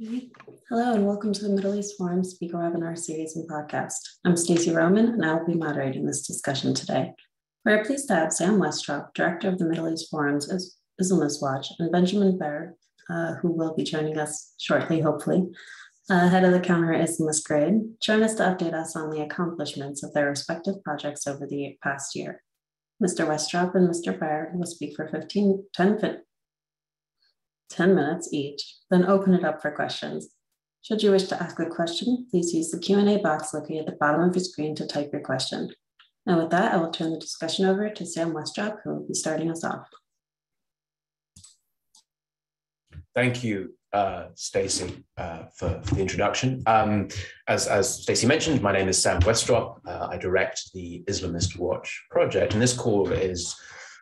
Hello and welcome to the Middle East Forum Speaker Webinar Series and Podcast. I'm Stacey Roman and I will be moderating this discussion today. We're pleased to have Sam Westrop, Director of the Middle East Forum's Islamist Watch, and Benjamin Baird, uh, who will be joining us shortly, hopefully, uh, head of the Counter Islamist Grid, join us to update us on the accomplishments of their respective projects over the past year. Mr. Westrop and Mr. Baird will speak for 15, 10, 10 minutes each, then open it up for questions. Should you wish to ask a question, please use the Q&A box located at the bottom of your screen to type your question. And with that, I will turn the discussion over to Sam Westrop, who will be starting us off. Thank you, uh, Stacey, uh, for, for, the introduction. Um, as as Stacey mentioned, my name is Sam Westrop. Uh, I direct the Islamist Watch project, and this call is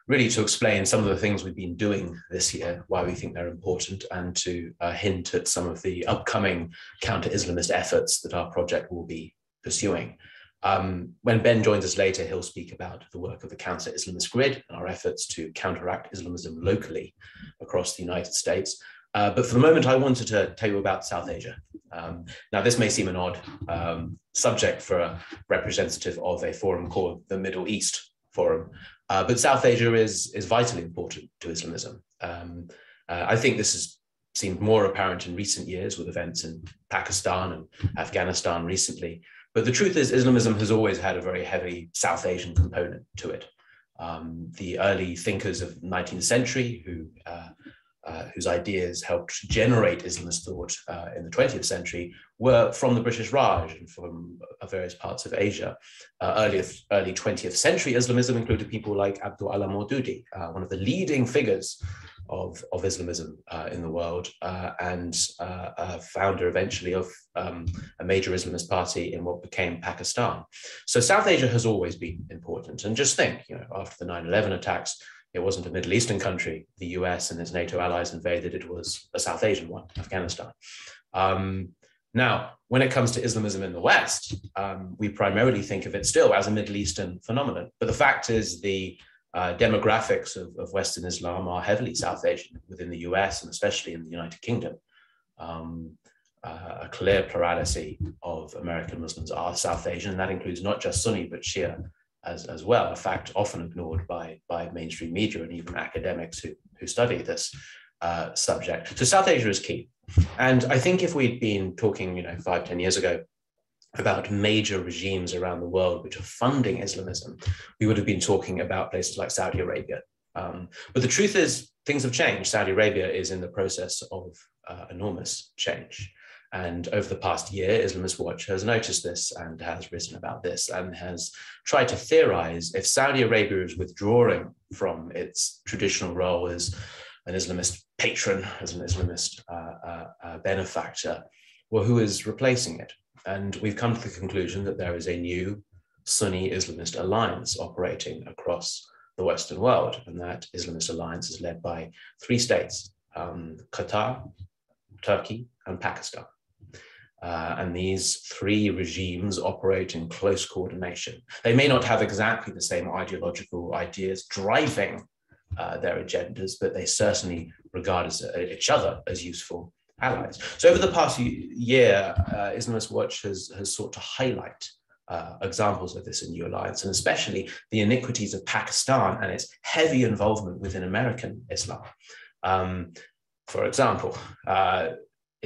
really to explain some of the things we've been doing this year, why we think they're important, and to uh, hint at some of the upcoming counter Islamist efforts that our project will be pursuing. Um, when Ben joins us later, he'll speak about the work of the Counter Islamist Grid and our efforts to counteract Islamism locally across the United States. Uh, but for the moment, I wanted to tell you about South Asia. Um, now, this may seem an odd um, subject for a representative of a forum called the Middle East Forum, uh, but South Asia is, is vitally important to Islamism. Um, uh, I think this has seemed more apparent in recent years with events in Pakistan and Afghanistan recently. But the truth is, Islamism has always had a very heavy South Asian component to it. Um, the early thinkers of 19th century who uh, uh, whose ideas helped generate Islamist thought uh, in the 20th century were from the British Raj and from uh, various parts of Asia. Uh, early, early 20th century Islamism included people like Abul A'la Maududi, uh, one of the leading figures of, of Islamism in the world and founder eventually of um, a major Islamist party in what became Pakistan. So South Asia has always been important. And just think, you know, after the 9-11 attacks, it wasn't a Middle Eastern country the US and its NATO allies invaded, it was a South Asian one, Afghanistan. Um, now, when it comes to Islamism in the West, um, we primarily think of it still as a Middle Eastern phenomenon. But the fact is, the uh, demographics of, of, Western Islam are heavily South Asian within the US and especially in the United Kingdom. Um, uh, a clear plurality of American Muslims are South Asian, and that includes not just Sunni, but Shia as, as well, a fact often ignored by, by mainstream media and even academics who, who study this uh, subject. So South Asia is key. And I think if we'd been talking, you know, five, ten years ago about major regimes around the world which are funding Islamism, we would have been talking about places like Saudi Arabia. Um, but the truth is, things have changed. Saudi Arabia is in the process of uh, enormous change. And over the past year, Islamist Watch has noticed this and has written about this and has tried to theorize if Saudi Arabia is withdrawing from its traditional role as an Islamist patron, as an Islamist uh, uh, uh, benefactor, well, who is replacing it? And we've come to the conclusion that there is a new Sunni Islamist alliance operating across the Western world. And that Islamist alliance is led by three states um, Qatar, Turkey, and Pakistan. Uh, and these three regimes operate in close coordination. They may not have exactly the same ideological ideas driving uh, their agendas, but they certainly regard as, uh, each other as useful allies. So over the past year, uh, Islamist Watch has, has sought to highlight uh, examples of this in New Alliance, and especially the iniquities of Pakistan and its heavy involvement within American Islam. Um, for example, uh,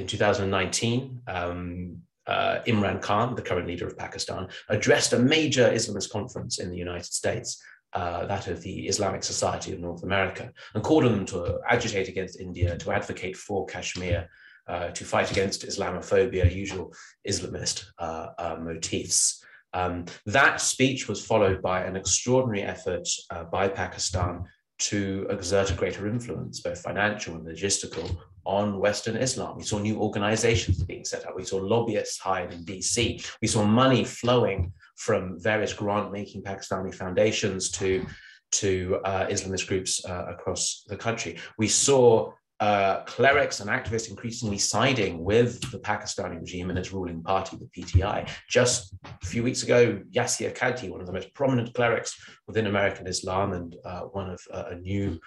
in 2019, um, uh, Imran Khan, the current leader of Pakistan, addressed a major Islamist conference in the United States, uh, that of the Islamic Society of North America, and called on them to agitate against India, to advocate for Kashmir, uh, to fight against Islamophobia, usual Islamist uh, uh, motifs. Um, that speech was followed by an extraordinary effort uh, by Pakistan to exert a greater influence, both financial and logistical, on Western Islam. We saw new organizations being set up. We saw lobbyists hired in DC. We saw money flowing from various grant-making Pakistani foundations to, to uh, Islamist groups uh, across the country. We saw uh, clerics and activists increasingly siding with the Pakistani regime and its ruling party, the PTI. Just a few weeks ago, Yasir Qadhi, one of the most prominent clerics within American Islam and uh, one of uh, a new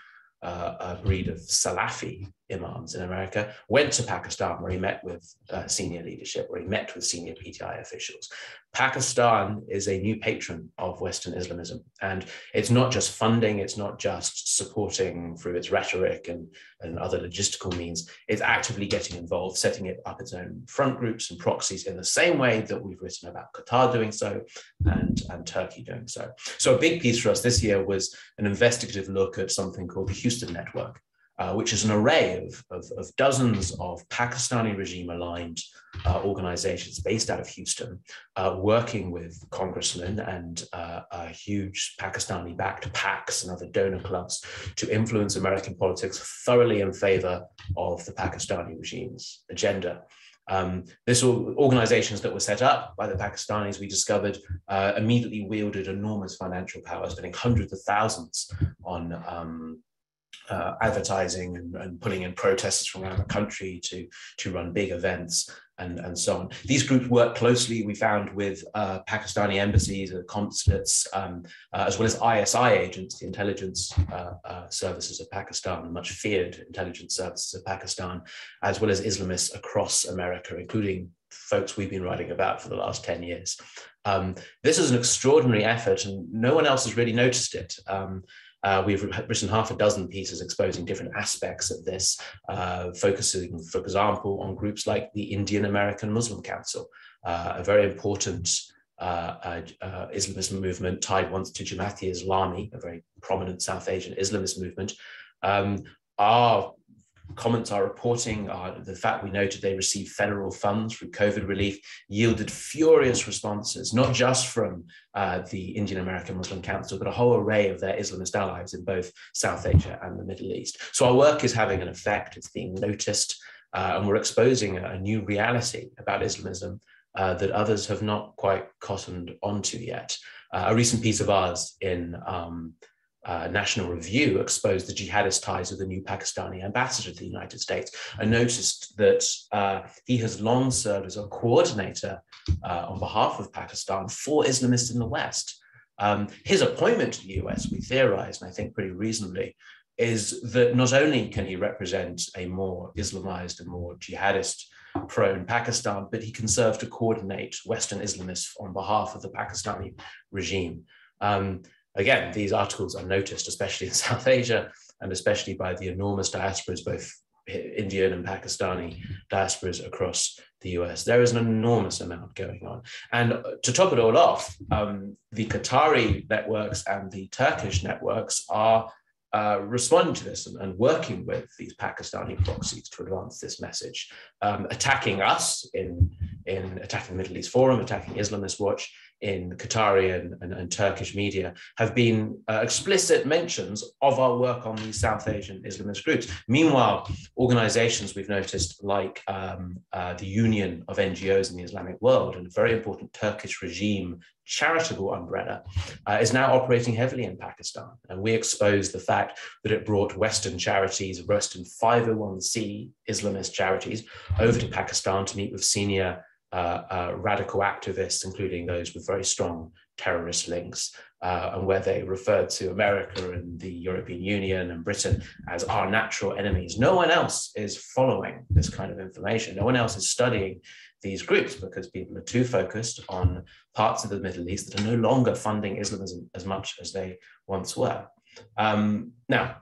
uh, breed of Salafi imams in America, went to Pakistan where he met with uh, senior leadership, where he met with senior PTI officials. Pakistan is a new patron of Western Islamism. And it's not just funding, it's not just supporting through its rhetoric and, and other logistical means. It's actively getting involved, setting it up its own front groups and proxies in the same way that we've written about Qatar doing so and, and Turkey doing so. So a big piece for us this year was an investigative look at something called the Houston Network, uh, which is an array of, of, of dozens of Pakistani regime aligned uh, organizations based out of Houston, uh, working with congressmen and uh, huge Pakistani backed PACs and other donor clubs to influence American politics thoroughly in favor of the Pakistani regime's agenda. Um, this organizations that were set up by the Pakistanis, we discovered, uh, immediately wielded enormous financial power, spending hundreds of thousands on um, uh, advertising and, and, putting in protesters from around the country to, to run big events and, and so on. These groups work closely, we found, with uh, Pakistani embassies and consulates, um, uh, as well as ISI agents, the intelligence uh, uh, services of Pakistan, much feared intelligence services of Pakistan, as well as Islamists across America, including folks we've been writing about for the last 10 years. Um, this is an extraordinary effort and no one else has really noticed it. Um, uh, we've written half a dozen pieces exposing different aspects of this, uh, focusing, for example, on groups like the Indian American Muslim Council, uh, a very important uh, uh, Islamist movement tied once to Jamaat-e-Islami, a very prominent South Asian Islamist movement. Um, our comments are reporting uh, the fact we noted they received federal funds through COVID relief yielded furious responses, not just from uh, the Indian American Muslim Council, but a whole array of their Islamist allies in both South Asia and the Middle East. So our work is having an effect, it's being noticed, uh, and we're exposing a, a, new reality about Islamism uh, that others have not quite cottoned onto yet. Uh, a recent piece of ours in um, uh, National Review exposed the jihadist ties of the new Pakistani ambassador to the United States and noticed that uh, he has long served as a coordinator uh, on behalf of Pakistan for Islamists in the West. Um, his appointment to the US, we theorize, and I think pretty reasonably, is that not only can he represent a more Islamized and more jihadist prone Pakistan, but he can serve to coordinate Western Islamists on behalf of the Pakistani regime. Um, again, these articles are noticed, especially in South Asia, and especially by the enormous diasporas, both Indian and Pakistani diasporas across the US. There is an enormous amount going on. And to top it all off, um, the Qatari networks and the Turkish networks are uh, responding to this and, and, working with these Pakistani proxies to advance this message, um, attacking us in, in attacking the Middle East Forum, attacking Islamist Watch, in Qatari and, and, and Turkish media have been uh, explicit mentions of our work on these South Asian Islamist groups. Meanwhile, organizations we've noticed like um, uh, the Union of NGOs in the Islamic world and a very important Turkish regime charitable umbrella uh, is now operating heavily in Pakistan. And we exposed the fact that it brought Western charities, Western 501c Islamist charities over to Pakistan to meet with senior radical activists, including those with very strong terrorist links, uh, and where they referred to America and the European Union and Britain as our natural enemies. No one else is following this kind of information. No one else is studying these groups because people are too focused on parts of the Middle East that are no longer funding Islamism as much as they once were. Um, now,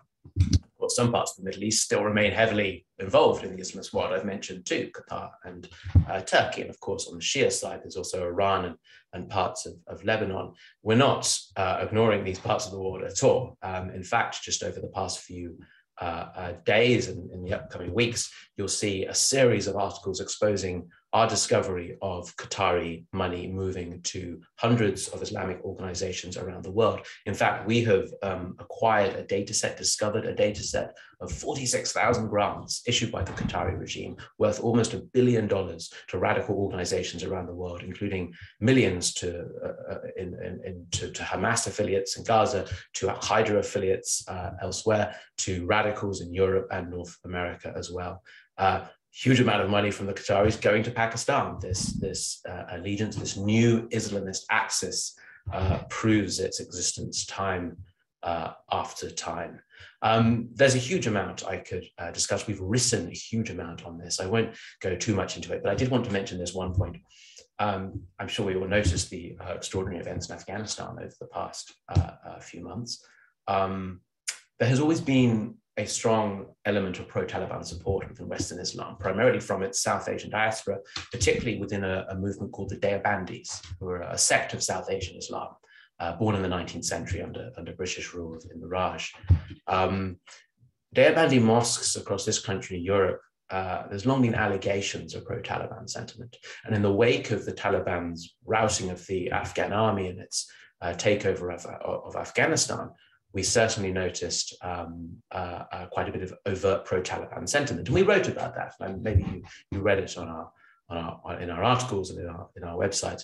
some parts of the Middle East still remain heavily involved in the Islamist world. I've mentioned too Qatar and uh, Turkey. And of course, on the Shia side, there's also Iran and, and parts of, of Lebanon. We're not uh, ignoring these parts of the world at all. Um, in fact, just over the past few uh, uh days and in the upcoming weeks, you'll see a series of articles exposing our discovery of Qatari money moving to hundreds of Islamic organizations around the world. In fact, we have um, acquired a data set, discovered a data set of 46,000 grants issued by the Qatari regime, worth almost a billion dollars to radical organizations around the world, including millions to, uh, uh in, in, in to, to, Hamas affiliates in Gaza, to Hydra affiliates uh, elsewhere, to radicals in Europe and North America as well. Uh, huge amount of money from the Qataris going to Pakistan. This, this uh, allegiance, this new Islamist axis uh, proves its existence time uh, after time. Um, there's a huge amount I could uh, discuss. We've written a huge amount on this. I won't go too much into it, but I did want to mention this one point. Um, I'm sure we all noticed the uh, extraordinary events in Afghanistan over the past uh, few months. Um, there has always been a strong element of pro-Taliban support within Western Islam, primarily from its South Asian diaspora, particularly within a, a movement called the Deobandis, who are a sect of South Asian Islam uh, born in the 19th century under, under British rule in the Raj. Um, Deobandi mosques across this country, Europe, uh, there's long been allegations of pro-Taliban sentiment. And in the wake of the Taliban's routing of the Afghan army and its uh, takeover of, of, Afghanistan, we certainly noticed um, uh, uh, quite a bit of overt pro-Taliban sentiment. And we wrote about that. And maybe you, you read it on our, on our, in our articles and in our, in our website.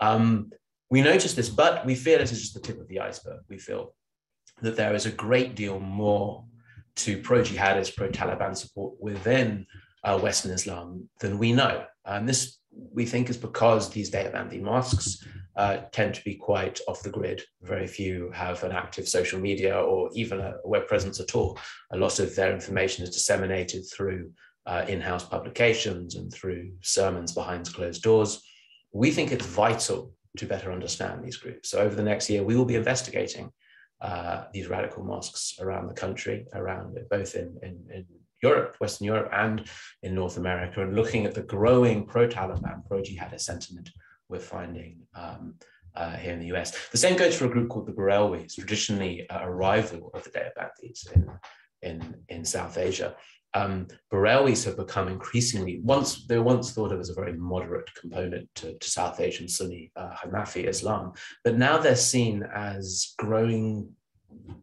Um, we noticed this, but we feel this is just the tip of the iceberg. We feel that there is a great deal more to pro-jihadist, pro-Taliban support within uh, Western Islam than we know. And this, we think, is because these Deobandi mosques uh, tend to be quite off the grid. Very few have an active social media or even a web presence at all. A lot of their information is disseminated through uh, in-house publications and through sermons behind closed doors. We think it's vital to better understand these groups. So over the next year, we will be investigating uh, these radical mosques around the country, around both in, in, in, Europe, Western Europe, and in North America, and looking at the growing pro-Taliban, pro-jihadist sentiment we're finding um, uh, here in the US. The same goes for a group called the Barelwis, traditionally a rival of the Deobandis in, in, in South Asia um, Barelwis have become increasingly, once they were once thought of as a very moderate component to, to South Asian Sunni uh, Hanafi Islam, but now they're seen as growing,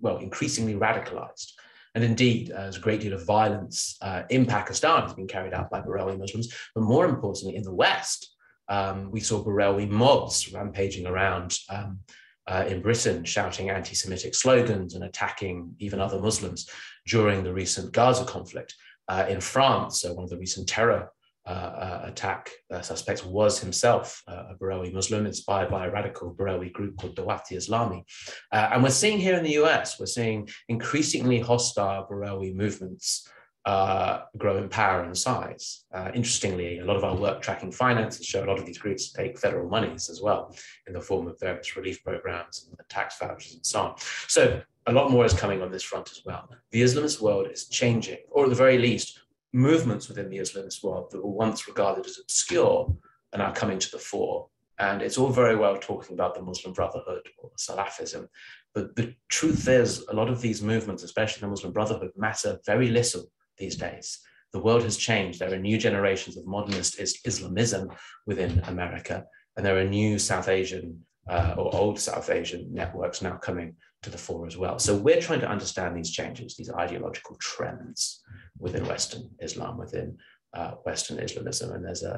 well, increasingly radicalized. And indeed, uh, there's a great deal of violence uh, in Pakistan has been carried out by Barelwi Muslims, but more importantly, in the West, um, we saw Barelwi mobs rampaging around um, uh, in Britain, shouting anti Semitic slogans and attacking even other Muslims during the recent Gaza conflict. Uh, in France, uh, one of the recent terror uh, uh, attack uh, suspects was himself a Barelwi Muslim, inspired by a radical Barelwi group called Dawat-e-Islami. and we're seeing here in the US, we're seeing increasingly hostile Barelwi movements uh, grow in power and size. Uh, interestingly, a lot of our work tracking finances show a lot of these groups take federal monies as well in the form of various relief programs and tax vouchers and so on. So a lot more is coming on this front as well. The Islamist world is changing, or at the very least, movements within the Islamist world that were once regarded as obscure and are coming to the fore. And it's all very well talking about the Muslim Brotherhood or Salafism, but the truth is, a lot of these movements, especially the Muslim Brotherhood, matter very little these days. The world has changed. There are new generations of modernist Islamism within America, and there are new South Asian uh, or old South Asian networks now coming to the fore as well. So we're trying to understand these changes, these ideological trends within Western Islam, within uh, Western Islamism, and there's a,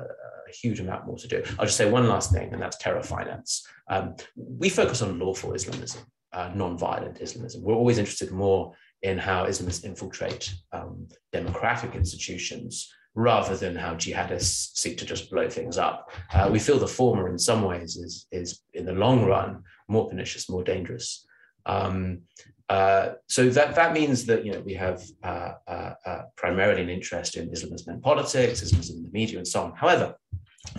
a, huge amount more to do. I'll just say one last thing, and that's terror finance. Um, we focus on lawful Islamism, uh, non-violent Islamism. We're always interested more in how Islamists infiltrate um, democratic institutions rather than how jihadists seek to just blow things up. Uh, we feel the former in some ways is, is in the long run more pernicious, more dangerous. Um, uh, so that, that means that you know we have uh, uh, uh primarily an interest in Islamism and politics, Islamism in the media, and so on. However,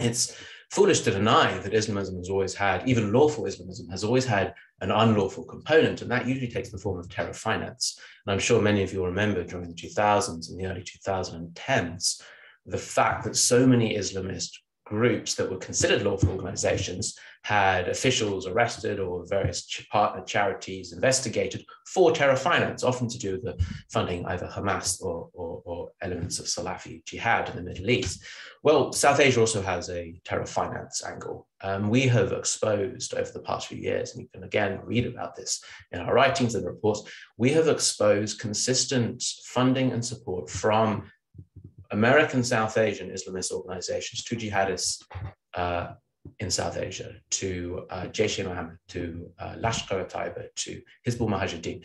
it's foolish to deny that Islamism has always had, even lawful Islamism has always had an unlawful component, and that usually takes the form of terror finance. And I'm sure many of you will remember during the 2000s and the early 2010s, the fact that so many Islamist groups that were considered lawful organizations had officials arrested or various partner charities investigated for terror finance, often to do with the funding either Hamas or, or, or, elements of Salafi jihad in the Middle East. Well, South Asia also has a terror finance angle. Um, we have exposed over the past few years, and you can again read about this in our writings and reports, we have exposed consistent funding and support from American South Asian Islamist organizations to jihadists uh, in South Asia to uh, Jaish-e-Mohammed, to uh, Lashkar-e-Taiba, to Hizbul Mujahideen,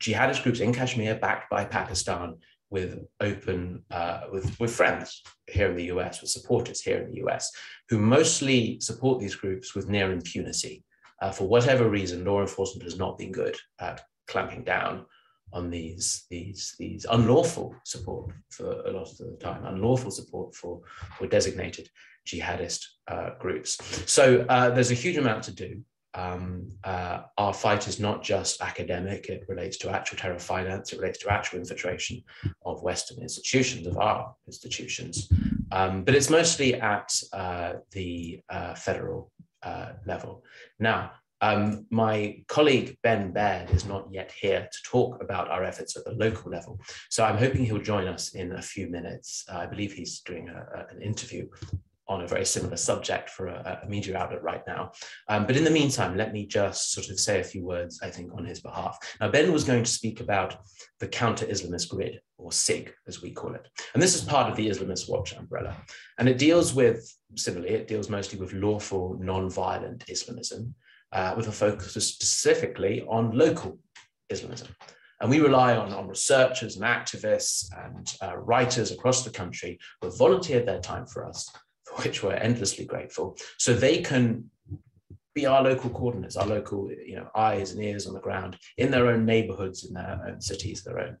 jihadist groups in Kashmir backed by Pakistan with open, uh, with, with friends here in the US, with supporters here in the US, who mostly support these groups with near impunity. Uh, for whatever reason, law enforcement has not been good at clamping down on these these these unlawful support for a lot of the time, unlawful support for for designated jihadist uh, groups. So uh, there's a huge amount to do. Um, uh, our fight is not just academic, it relates to actual terror finance, it relates to actual infiltration of Western institutions, of our institutions. Um, but it's mostly at uh, the uh, federal uh, level. Now, um, my colleague Ben Baird is not yet here to talk about our efforts at the local level. So I'm hoping he'll join us in a few minutes. Uh, I believe he's doing a, a, an interview on a very similar subject for a, a media outlet right now. Um, but in the meantime, let me just sort of say a few words, I think, on his behalf. Now, Ben was going to speak about the counter Islamist grid, or CIG, as we call it. And this is part of the Islamist Watch umbrella. And it deals with, similarly, it deals mostly with lawful, non-violent Islamism, uh, with a focus specifically on local Islamism. And we rely on, on researchers and activists and uh, writers across the country who have volunteered their time for us for which we're endlessly grateful. So they can be our local coordinates, our local you know, eyes and ears on the ground in their own neighborhoods, in their own cities, their own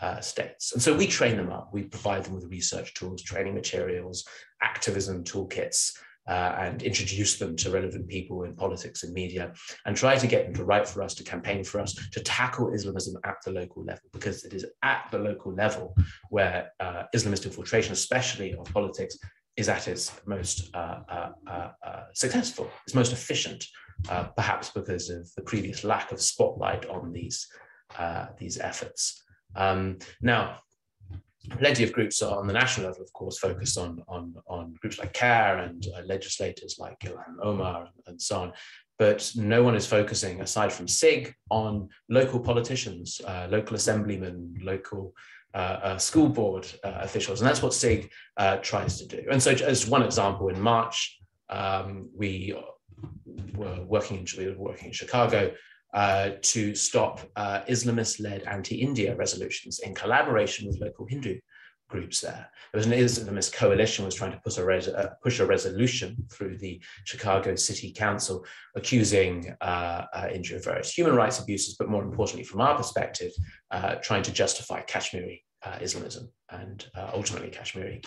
uh, states. And so we train them up. We provide them with research tools, training materials, activism toolkits, uh, and introduce them to relevant people in politics and media and try to get them to write for us, to campaign for us, to tackle Islamism at the local level, because it is at the local level where uh, Islamist infiltration, especially of politics, is at its most uh, uh, uh, uh successful, its most efficient, perhaps because of the previous lack of spotlight on these, these efforts. Um, now, plenty of groups on the national level, of course, focused on, on, on groups like CAIR and legislators like Ilhan Omar and so on. But no one is focusing, aside from CIG, on local politicians, local assemblymen, local uh, uh, school board uh, officials. And that's what CIG tries to do. And so, as one example, in March, um, we were working in, we were working in Chicago uh, to stop uh, Islamist-led anti-India resolutions in collaboration with local Hindu groups there. There was an Islamist coalition was trying to push a, res- uh, push a resolution through the Chicago City Council accusing uh, uh, India of various human rights abuses, but more importantly, from our perspective, uh, trying to justify Kashmiri uh, Islamism and ultimately Kashmiri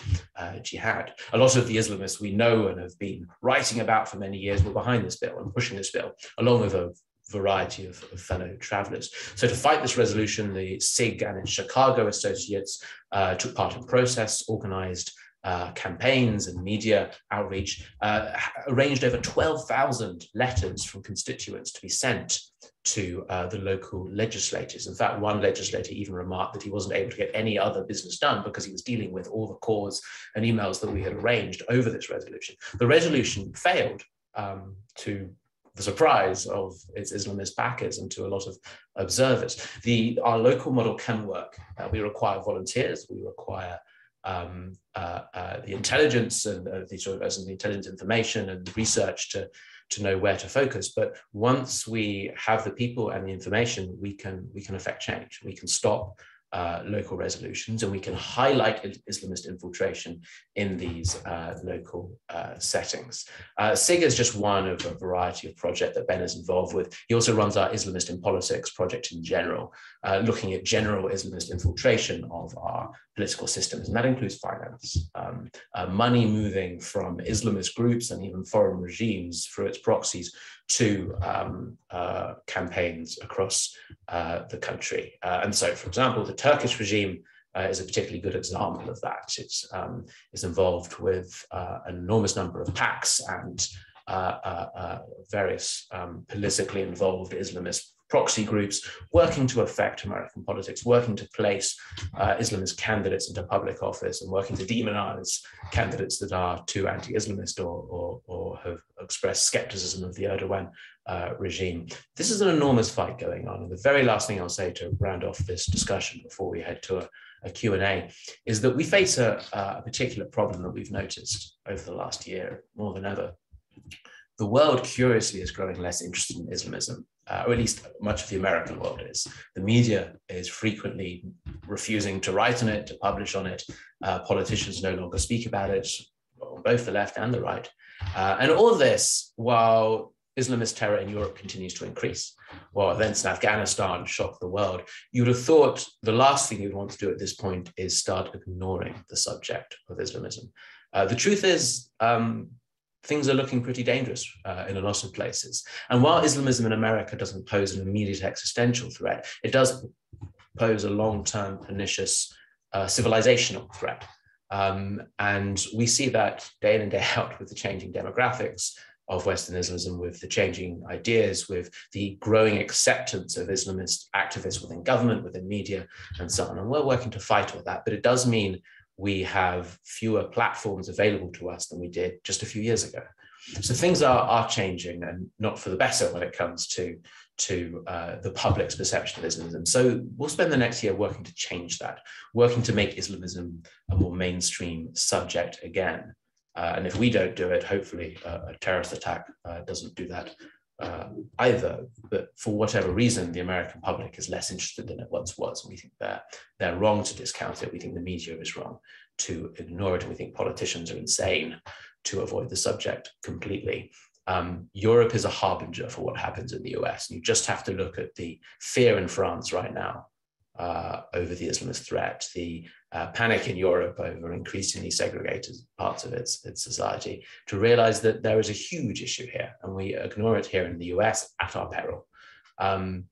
jihad. A lot of the Islamists we know and have been writing about for many years were behind this bill and pushing this bill, along with a variety of, of, fellow travelers. So to fight this resolution, the CIG and its Chicago associates uh, took part in process, organized uh, campaigns and media outreach, uh, arranged over 12,000 letters from constituents to be sent to uh, the local legislators. In fact, one legislator even remarked that he wasn't able to get any other business done because he was dealing with all the calls and emails that we had arranged over this resolution. The resolution failed um, to the surprise of its Islamist backers and to a lot of observers. The, our local model can work. Uh, we require volunteers, we require um, uh, uh, the intelligence and uh, the sort of the intelligence information and research to, to know where to focus. But once we have the people and the information, we can, we can affect change. We can stop uh, local resolutions, and we can highlight Islamist infiltration in these uh, local uh, settings. Uh, CIG is just one of a variety of projects that Ben is involved with. He also runs our Islamist in Politics project in general, uh, looking at general Islamist infiltration of our political systems, and that includes finance. Um, uh, money moving from Islamist groups and even foreign regimes through its proxies to um, uh, campaigns across uh, the country. Uh, and so, for example, the Turkish regime uh, is a particularly good example of that. It's, um, it's involved with uh, an enormous number of PACs and various um, politically involved Islamist proxy groups working to affect American politics, working to place uh, Islamist candidates into public office and working to demonize candidates that are too anti-Islamist or, or, or, have expressed skepticism of the Erdogan uh, regime. This is an enormous fight going on. And the very last thing I'll say to round off this discussion before we head to a, a Q&A is that we face a, a particular problem that we've noticed over the last year more than ever. The world curiously is growing less interested in Islamism uh, or at least much of the American world is. The media is frequently refusing to write on it, to publish on it. Uh, politicians no longer speak about it on both the left and the right. Uh, and all this while Islamist terror in Europe continues to increase, while events in Afghanistan shock the world, you would have thought the last thing you'd want to do at this point is start ignoring the subject of Islamism. Uh, the truth is, um, things are looking pretty dangerous uh, in a lot of places. And while Islamism in America doesn't pose an immediate existential threat, it does pose a long-term pernicious uh, civilizational threat. Um, and we see that day in and day out with the changing demographics of Western Islamism, with the changing ideas, with the growing acceptance of Islamist activists within government, within media, and so on. And we're working to fight all that. But it does mean we have fewer platforms available to us than we did just a few years ago. So things are, are changing and not for the better when it comes to, to uh, the public's perception of Islamism. So we'll spend the next year working to change that, working to make Islamism a more mainstream subject again. Uh, and if we don't do it, hopefully uh, a terrorist attack uh, doesn't do that uh, either. But for whatever reason, the American public is less interested than it once was. We think they're, they're wrong to discount it. We think the media is wrong to ignore it. And we think politicians are insane to avoid the subject completely. Um, Europe is a harbinger for what happens in the US. You just have to look at the fear in France right now uh, over the Islamist threat, the uh, panic in Europe over increasingly segregated parts of its, its society, to realize that there is a huge issue here and we ignore it here in the US at our peril. Um,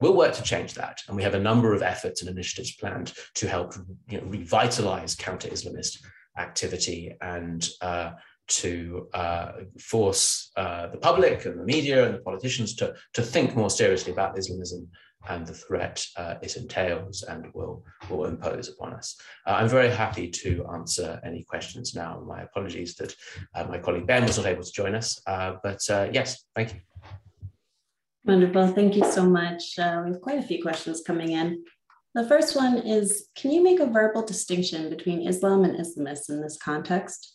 we'll work to change that. And we have a number of efforts and initiatives planned to help you know, revitalize counter-Islamist activity and uh, to uh, force uh, the public and the media and the politicians to, to think more seriously about Islamism and the threat uh, it entails and will, will impose upon us. Uh, I'm very happy to answer any questions now. My apologies that uh, my colleague Ben was not able to join us, uh, but uh, yes, thank you. Wonderful, thank you so much. Uh, we have quite a few questions coming in. The first one is, can you make a verbal distinction between Islam and Islamists in this context?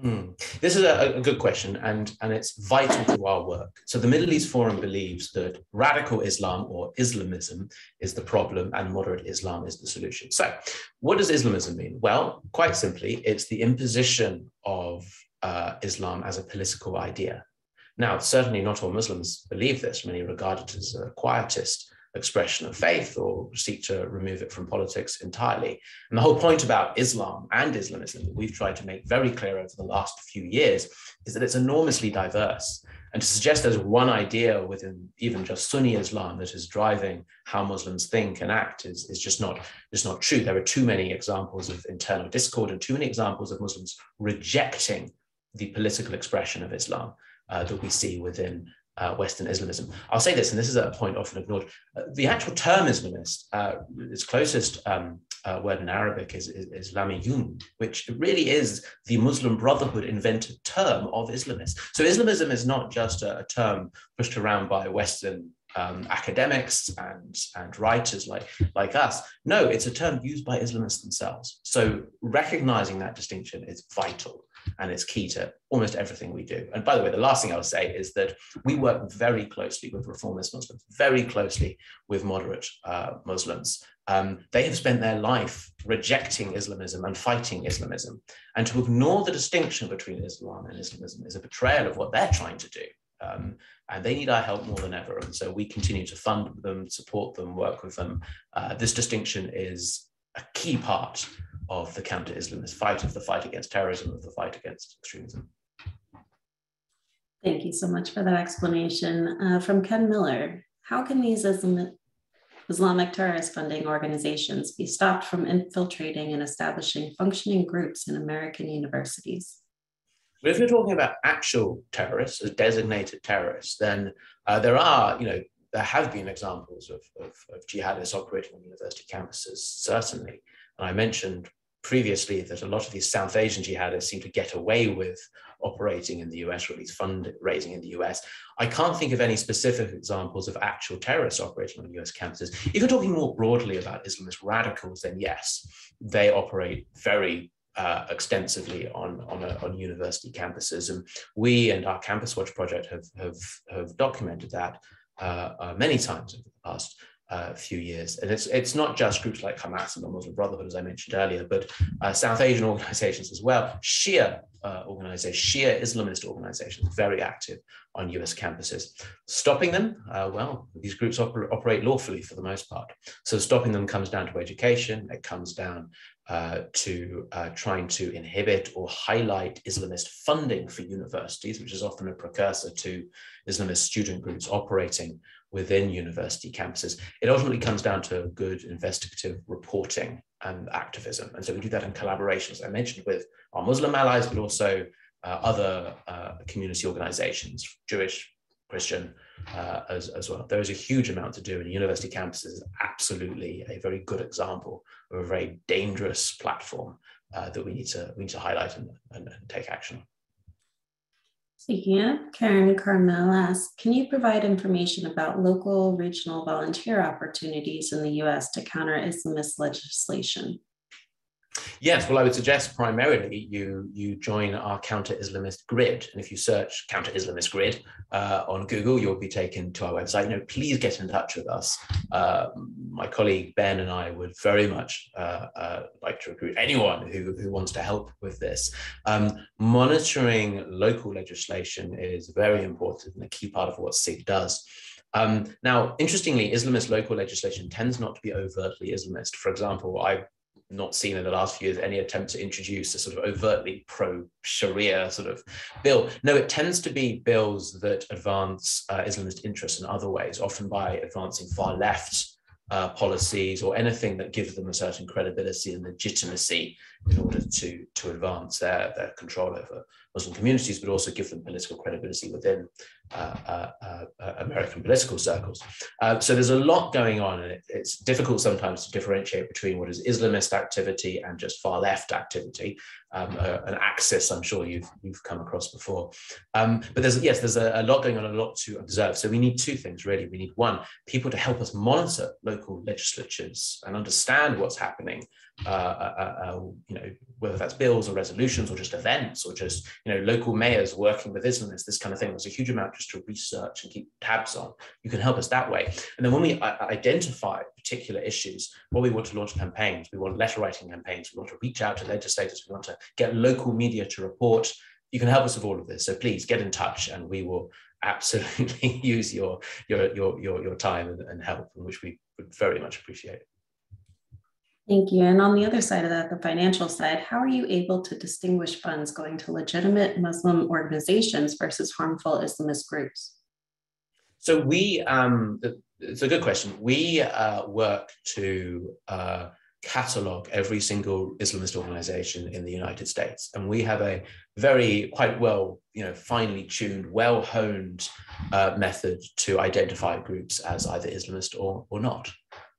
Mm. This is a, a, good question, and, and it's vital to our work. So, the Middle East Forum believes that radical Islam or Islamism is the problem and moderate Islam is the solution. So, what does Islamism mean? Well, quite simply, it's the imposition of uh, Islam as a political idea. Now, certainly not all Muslims believe this, many regard it as a quietist expression of faith or seek to remove it from politics entirely. And the whole point about Islam and Islamism that we've tried to make very clear over the last few years is that it's enormously diverse. And to suggest there's one idea within even just Sunni Islam that is driving how Muslims think and act is, is just not, is not true. There are too many examples of internal discord and too many examples of Muslims rejecting the political expression of Islam uh, that we see within uh, Western Islamism. I'll say this, and this is a point often ignored. Uh, the actual term Islamist, uh, its closest um, uh, word in Arabic is, is, Islamiyun, which really is the Muslim Brotherhood invented term of Islamists. So Islamism is not just a, a term pushed around by Western um, academics and, and writers like, like us. No, it's a term used by Islamists themselves. So recognizing that distinction is vital and it's key to almost everything we do. And by the way, the last thing I'll say is that we work very closely with reformist Muslims, very closely with moderate uh, Muslims. Um, they have spent their life rejecting Islamism and fighting Islamism. And to ignore the distinction between Islam and Islamism is a betrayal of what they're trying to do. Um, and they need our help more than ever. And so we continue to fund them, support them, work with them. Uh, this distinction is a key part of the counter-Islamist fight, of the fight against terrorism, of the fight against extremism. Thank you so much for that explanation. Uh, from Ken Miller, how can these Islam Islamic terrorist funding organizations be stopped from infiltrating and establishing functioning groups in American universities? If you're talking about actual terrorists as designated terrorists, then uh, there are, you know, there have been examples of, of, of jihadists operating on university campuses, certainly. And I mentioned previously that a lot of these South Asian jihadists seem to get away with operating in the US or at least fundraising in the US. I can't think of any specific examples of actual terrorists operating on US campuses. If you're talking more broadly about Islamist radicals, then yes, they operate very uh, extensively on, on, a, on, university campuses. And we and our Campus Watch project have, have, have documented that uh, uh, many times over the past uh, few years. And it's it's not just groups like Hamas and the Muslim Brotherhood, as I mentioned earlier, but uh, South Asian organizations as well, Shia uh, organizations, Shia Islamist organizations, very active on US campuses. Stopping them, uh, well, these groups oper operate lawfully for the most part. So stopping them comes down to education, it comes down uh, to uh, trying to inhibit or highlight Islamist funding for universities, which is often a precursor to Islamist student groups operating within university campuses. It ultimately comes down to good investigative reporting and activism. And so we do that in collaboration, as I mentioned, with our Muslim allies, but also uh, other uh, community organizations, Jewish, Christian, uh, as, as well. There is a huge amount to do, and university campuses is absolutely a very good example of a very dangerous platform uh, that we need to we need to highlight and, and, and take action. on. Speaking of, Karen Carmel asks, can you provide information about local regional volunteer opportunities in the US to counter Islamist legislation? Yes, well, I would suggest primarily you you join our counter Islamist grid, and if you search counter Islamist grid uh, on Google, you'll be taken to our website. You know, please get in touch with us. Uh, my colleague Ben and I would very much uh, uh, like to recruit anyone who who wants to help with this. Um, monitoring local legislation is very important and a key part of what CIG does. Um, now, interestingly, Islamist local legislation tends not to be overtly Islamist. For example, I not seen in the last few years any attempt to introduce a sort of overtly pro Sharia sort of bill. No, it tends to be bills that advance uh, Islamist interests in other ways, often by advancing far left uh, policies or anything that gives them a certain credibility and legitimacy in order to, to advance their, their control over Muslim communities, but also give them political credibility within uh, uh, uh, uh American political circles. Uh, so there's a lot going on, and it, it's difficult sometimes to differentiate between what is Islamist activity and just far left activity. Um, an axis I'm sure you've you've come across before. Um, but there's yes, there's a, a, lot going on, a lot to observe. So we need two things really. We need one, people to help us monitor local legislatures and understand what's happening uh, uh, uh, you know, whether that's bills or resolutions or just events or just, you know, local mayors working with Islamists, this kind of thing. There's a huge amount just to research and keep tabs on. You can help us that way. And then when we identify particular issues, what we want to launch campaigns, we want letter writing campaigns, we want to reach out to legislators, we want to get local media to report. You can help us with all of this. So please get in touch and we will absolutely use your, your, your, your, your time and, and help, which we would very much appreciate. Thank you. And on the other side of that, the financial side, how are you able to distinguish funds going to legitimate Muslim organizations versus harmful Islamist groups? So we, um, it's a good question. We uh, work to uh, catalog every single Islamist organization in the United States, and we have a very quite well, you know, finely tuned, well honed uh, method to identify groups as either Islamist or or not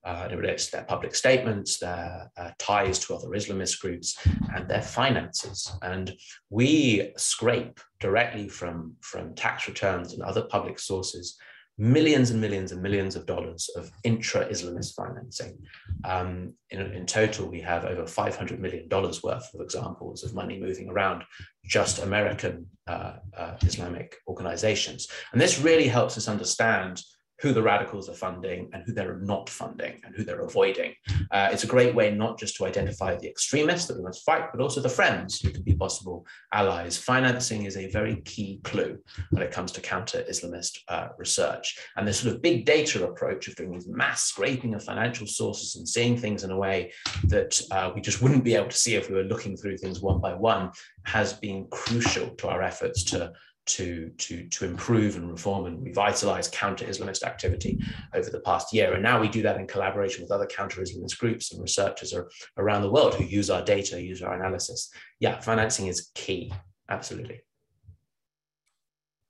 uh, it relates to their public statements, their uh, ties to other Islamist groups, and their finances. And we scrape directly from, from tax returns and other public sources millions and millions and millions of dollars of intra-Islamist financing. Um, in, in, total, we have over $500 million worth of examples of money moving around just American uh, uh, Islamic organizations. And this really helps us understand who the radicals are funding and who they're not funding and who they're avoiding. Uh, it's a great way not just to identify the extremists that we must fight, but also the friends who could be possible allies. Financing is a very key clue when it comes to counter Islamist uh, research. And this sort of big data approach of doing this mass scraping of financial sources and seeing things in a way that uh, we just wouldn't be able to see if we were looking through things one by one has been crucial to our efforts to to, to, to improve and reform and revitalize counter-Islamist activity over the past year. And now we do that in collaboration with other counter-Islamist groups and researchers around the world who use our data, use our analysis. Yeah, financing is key, absolutely.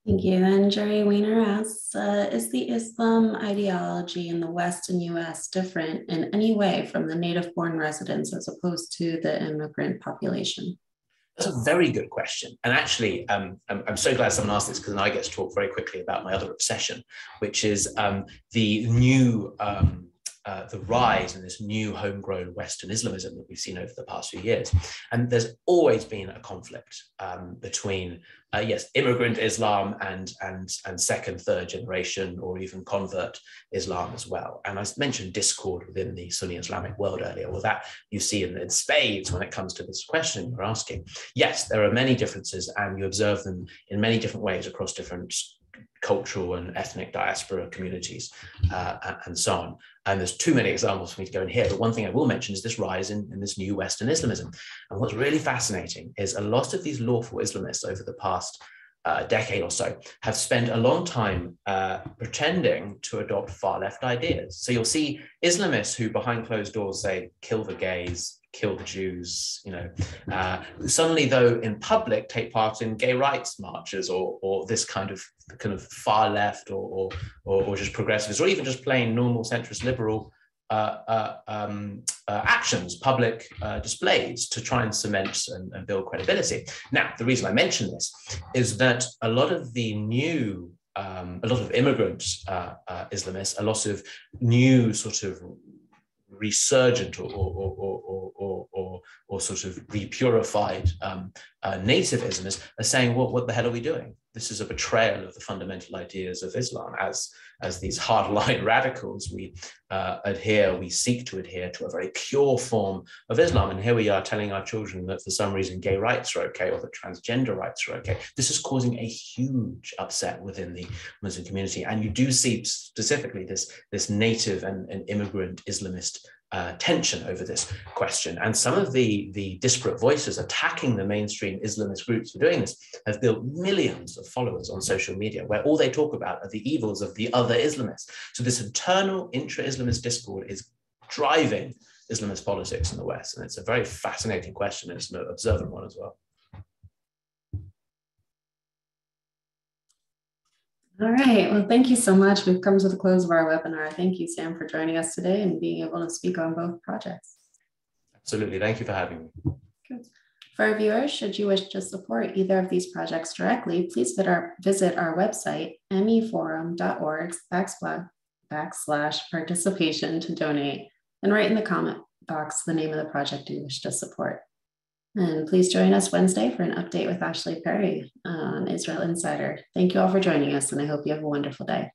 Thank you. And Jerry Weiner asks, uh, is the Islam ideology in the West and US different in any way from the native born residents as opposed to the immigrant population? That's a very good question. And actually, um, I'm, I'm, so glad someone asked this because then I get to talk very quickly about my other obsession, which is um, the new um, uh, the rise in this new homegrown Western Islamism that we've seen over the past few years. And there's always been a conflict um, between, uh, yes, immigrant Islam and, and, and second, third generation, or even convert Islam as well. And I mentioned discord within the Sunni Islamic world earlier. Well, that you see in, in spades when it comes to this question you're asking. Yes, there are many differences, and you observe them in many different ways across different cultural and ethnic diaspora communities uh, and so on. And there's too many examples for me to go in here. But one thing I will mention is this rise in, in this new Western Islamism. And what's really fascinating is a lot of these lawful Islamists over the past uh, decade or so have spent a long time uh, pretending to adopt far left ideas. So you'll see Islamists who, behind closed doors, say kill the gays, kill the Jews, you know, uh, suddenly though in public take part in gay rights marches or, or this kind of kind of far left or, or, or, just progressives or even just plain normal centrist liberal uh, uh, um, uh, actions, public uh, displays to try and cement and, and, build credibility. Now, the reason I mention this is that a lot of the new um, a lot of immigrant uh, Islamists, a lot of new sort of resurgent or, or, or, or, or, or sort of repurified um, uh, native Islamists are saying, well, what the hell are we doing? This is a betrayal of the fundamental ideas of Islam. As, as these hardline radicals, we uh, adhere, we seek to adhere to a very pure form of Islam. And here we are telling our children that for some reason gay rights are okay or that transgender rights are okay. This is causing a huge upset within the Muslim community. And you do see specifically this, this native and, and immigrant Islamist uh, tension over this question. And some of the, the disparate voices attacking the mainstream Islamist groups for doing this have built millions of followers on social media, where all they talk about are the evils of the other Islamists. So this internal intra-Islamist discord is driving Islamist politics in the West. And it's a very fascinating question. And it's an observant one as well. All right. Well, thank you so much. We've come to the close of our webinar. Thank you, Sam, for joining us today and being able to speak on both projects. Absolutely. Thank you for having me. Good. For our viewers, should you wish to support either of these projects directly, please visit our, website, meforum.org backslash participation to donate and write in the comment box the name of the project you wish to support. And please join us Wednesday for an update with Ashley Perry on Israel Insider. Thank you all for joining us, and I hope you have a wonderful day.